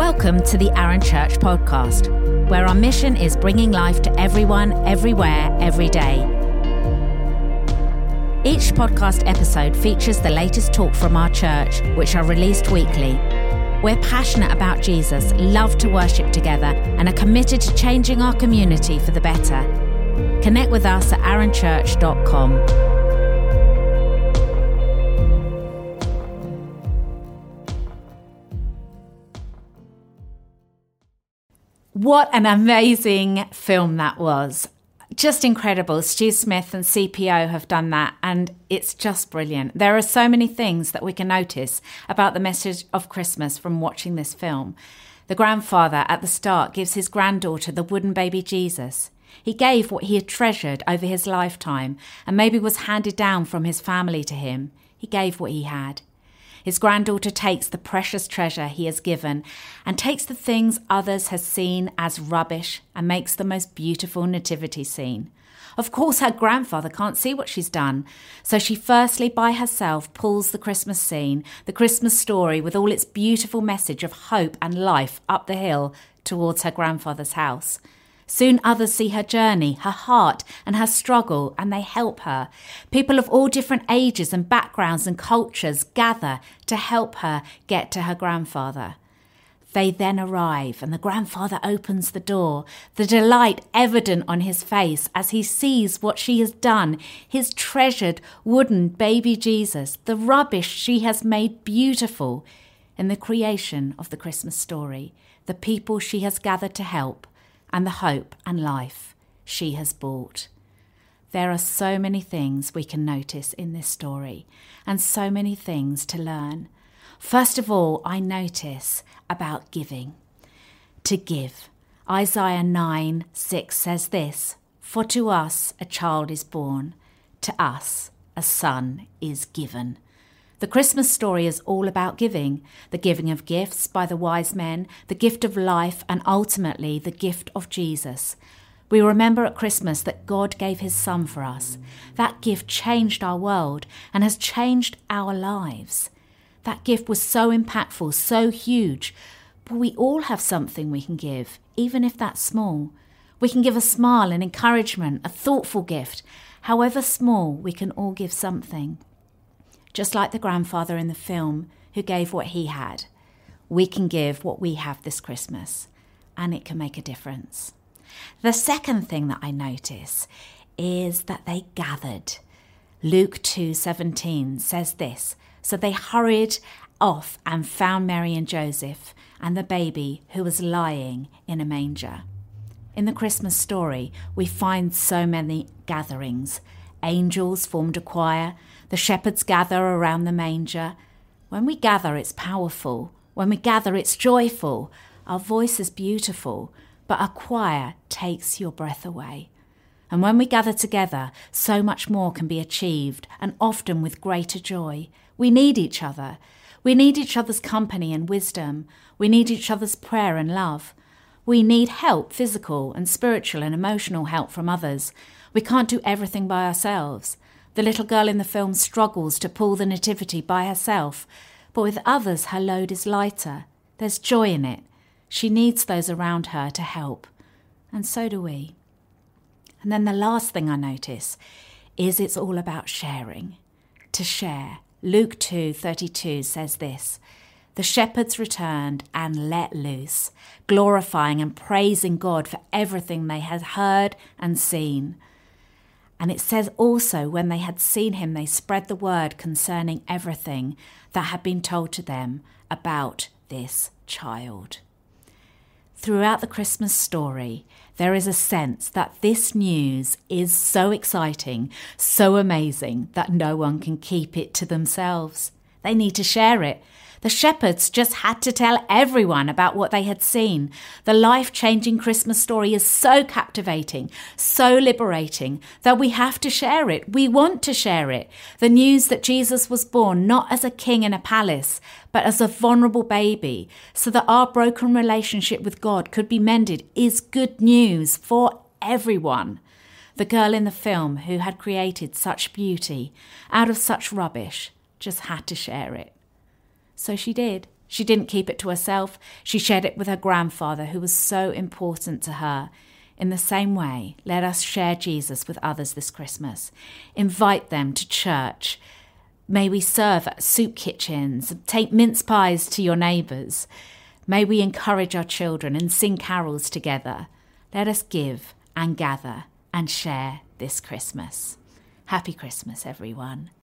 Welcome to the Aaron Church podcast, where our mission is bringing life to everyone, everywhere, every day. Each podcast episode features the latest talk from our church, which are released weekly. We're passionate about Jesus, love to worship together, and are committed to changing our community for the better. Connect with us at arranchurch.com. What an amazing film that was. Just incredible. Stu Smith and CPO have done that, and it's just brilliant. There are so many things that we can notice about the message of Christmas from watching this film. The grandfather at the start gives his granddaughter the wooden baby Jesus. He gave what he had treasured over his lifetime and maybe was handed down from his family to him. He gave what he had. His granddaughter takes the precious treasure he has given and takes the things others have seen as rubbish and makes the most beautiful nativity scene. Of course, her grandfather can't see what she's done, so she firstly by herself pulls the Christmas scene, the Christmas story with all its beautiful message of hope and life up the hill towards her grandfather's house. Soon others see her journey, her heart, and her struggle, and they help her. People of all different ages and backgrounds and cultures gather to help her get to her grandfather. They then arrive, and the grandfather opens the door, the delight evident on his face as he sees what she has done his treasured wooden baby Jesus, the rubbish she has made beautiful in the creation of the Christmas story, the people she has gathered to help and the hope and life she has brought. There are so many things we can notice in this story and so many things to learn. First of all, I notice about giving. To give. Isaiah 9 6 says this For to us a child is born, to us a son is given. The Christmas story is all about giving the giving of gifts by the wise men, the gift of life, and ultimately the gift of Jesus. We remember at Christmas that God gave his Son for us. That gift changed our world and has changed our lives. That gift was so impactful, so huge. But we all have something we can give, even if that's small. We can give a smile, an encouragement, a thoughtful gift. However small, we can all give something just like the grandfather in the film who gave what he had. We can give what we have this Christmas, and it can make a difference. The second thing that I notice is that they gathered. Luke 2:17 says this, so they hurried off and found Mary and Joseph and the baby who was lying in a manger. In the Christmas story, we find so many gatherings. Angels formed a choir, the shepherds gather around the manger. When we gather, it's powerful. When we gather, it's joyful. Our voice is beautiful, but a choir takes your breath away. And when we gather together, so much more can be achieved, and often with greater joy. We need each other. We need each other's company and wisdom. We need each other's prayer and love. We need help, physical and spiritual and emotional help from others. We can't do everything by ourselves. The little girl in the film struggles to pull the nativity by herself, but with others her load is lighter. There's joy in it. She needs those around her to help. And so do we. And then the last thing I notice is it's all about sharing. To share. Luke 2:32 says this: The shepherds returned and let loose, glorifying and praising God for everything they had heard and seen. And it says also, when they had seen him, they spread the word concerning everything that had been told to them about this child. Throughout the Christmas story, there is a sense that this news is so exciting, so amazing, that no one can keep it to themselves. They need to share it. The shepherds just had to tell everyone about what they had seen. The life changing Christmas story is so captivating, so liberating, that we have to share it. We want to share it. The news that Jesus was born not as a king in a palace, but as a vulnerable baby, so that our broken relationship with God could be mended, is good news for everyone. The girl in the film who had created such beauty out of such rubbish just had to share it. So she did. She didn't keep it to herself, she shared it with her grandfather, who was so important to her. In the same way, let us share Jesus with others this Christmas. Invite them to church. May we serve at soup kitchens, take mince pies to your neighbours. May we encourage our children and sing carols together. Let us give and gather and share this Christmas. Happy Christmas, everyone.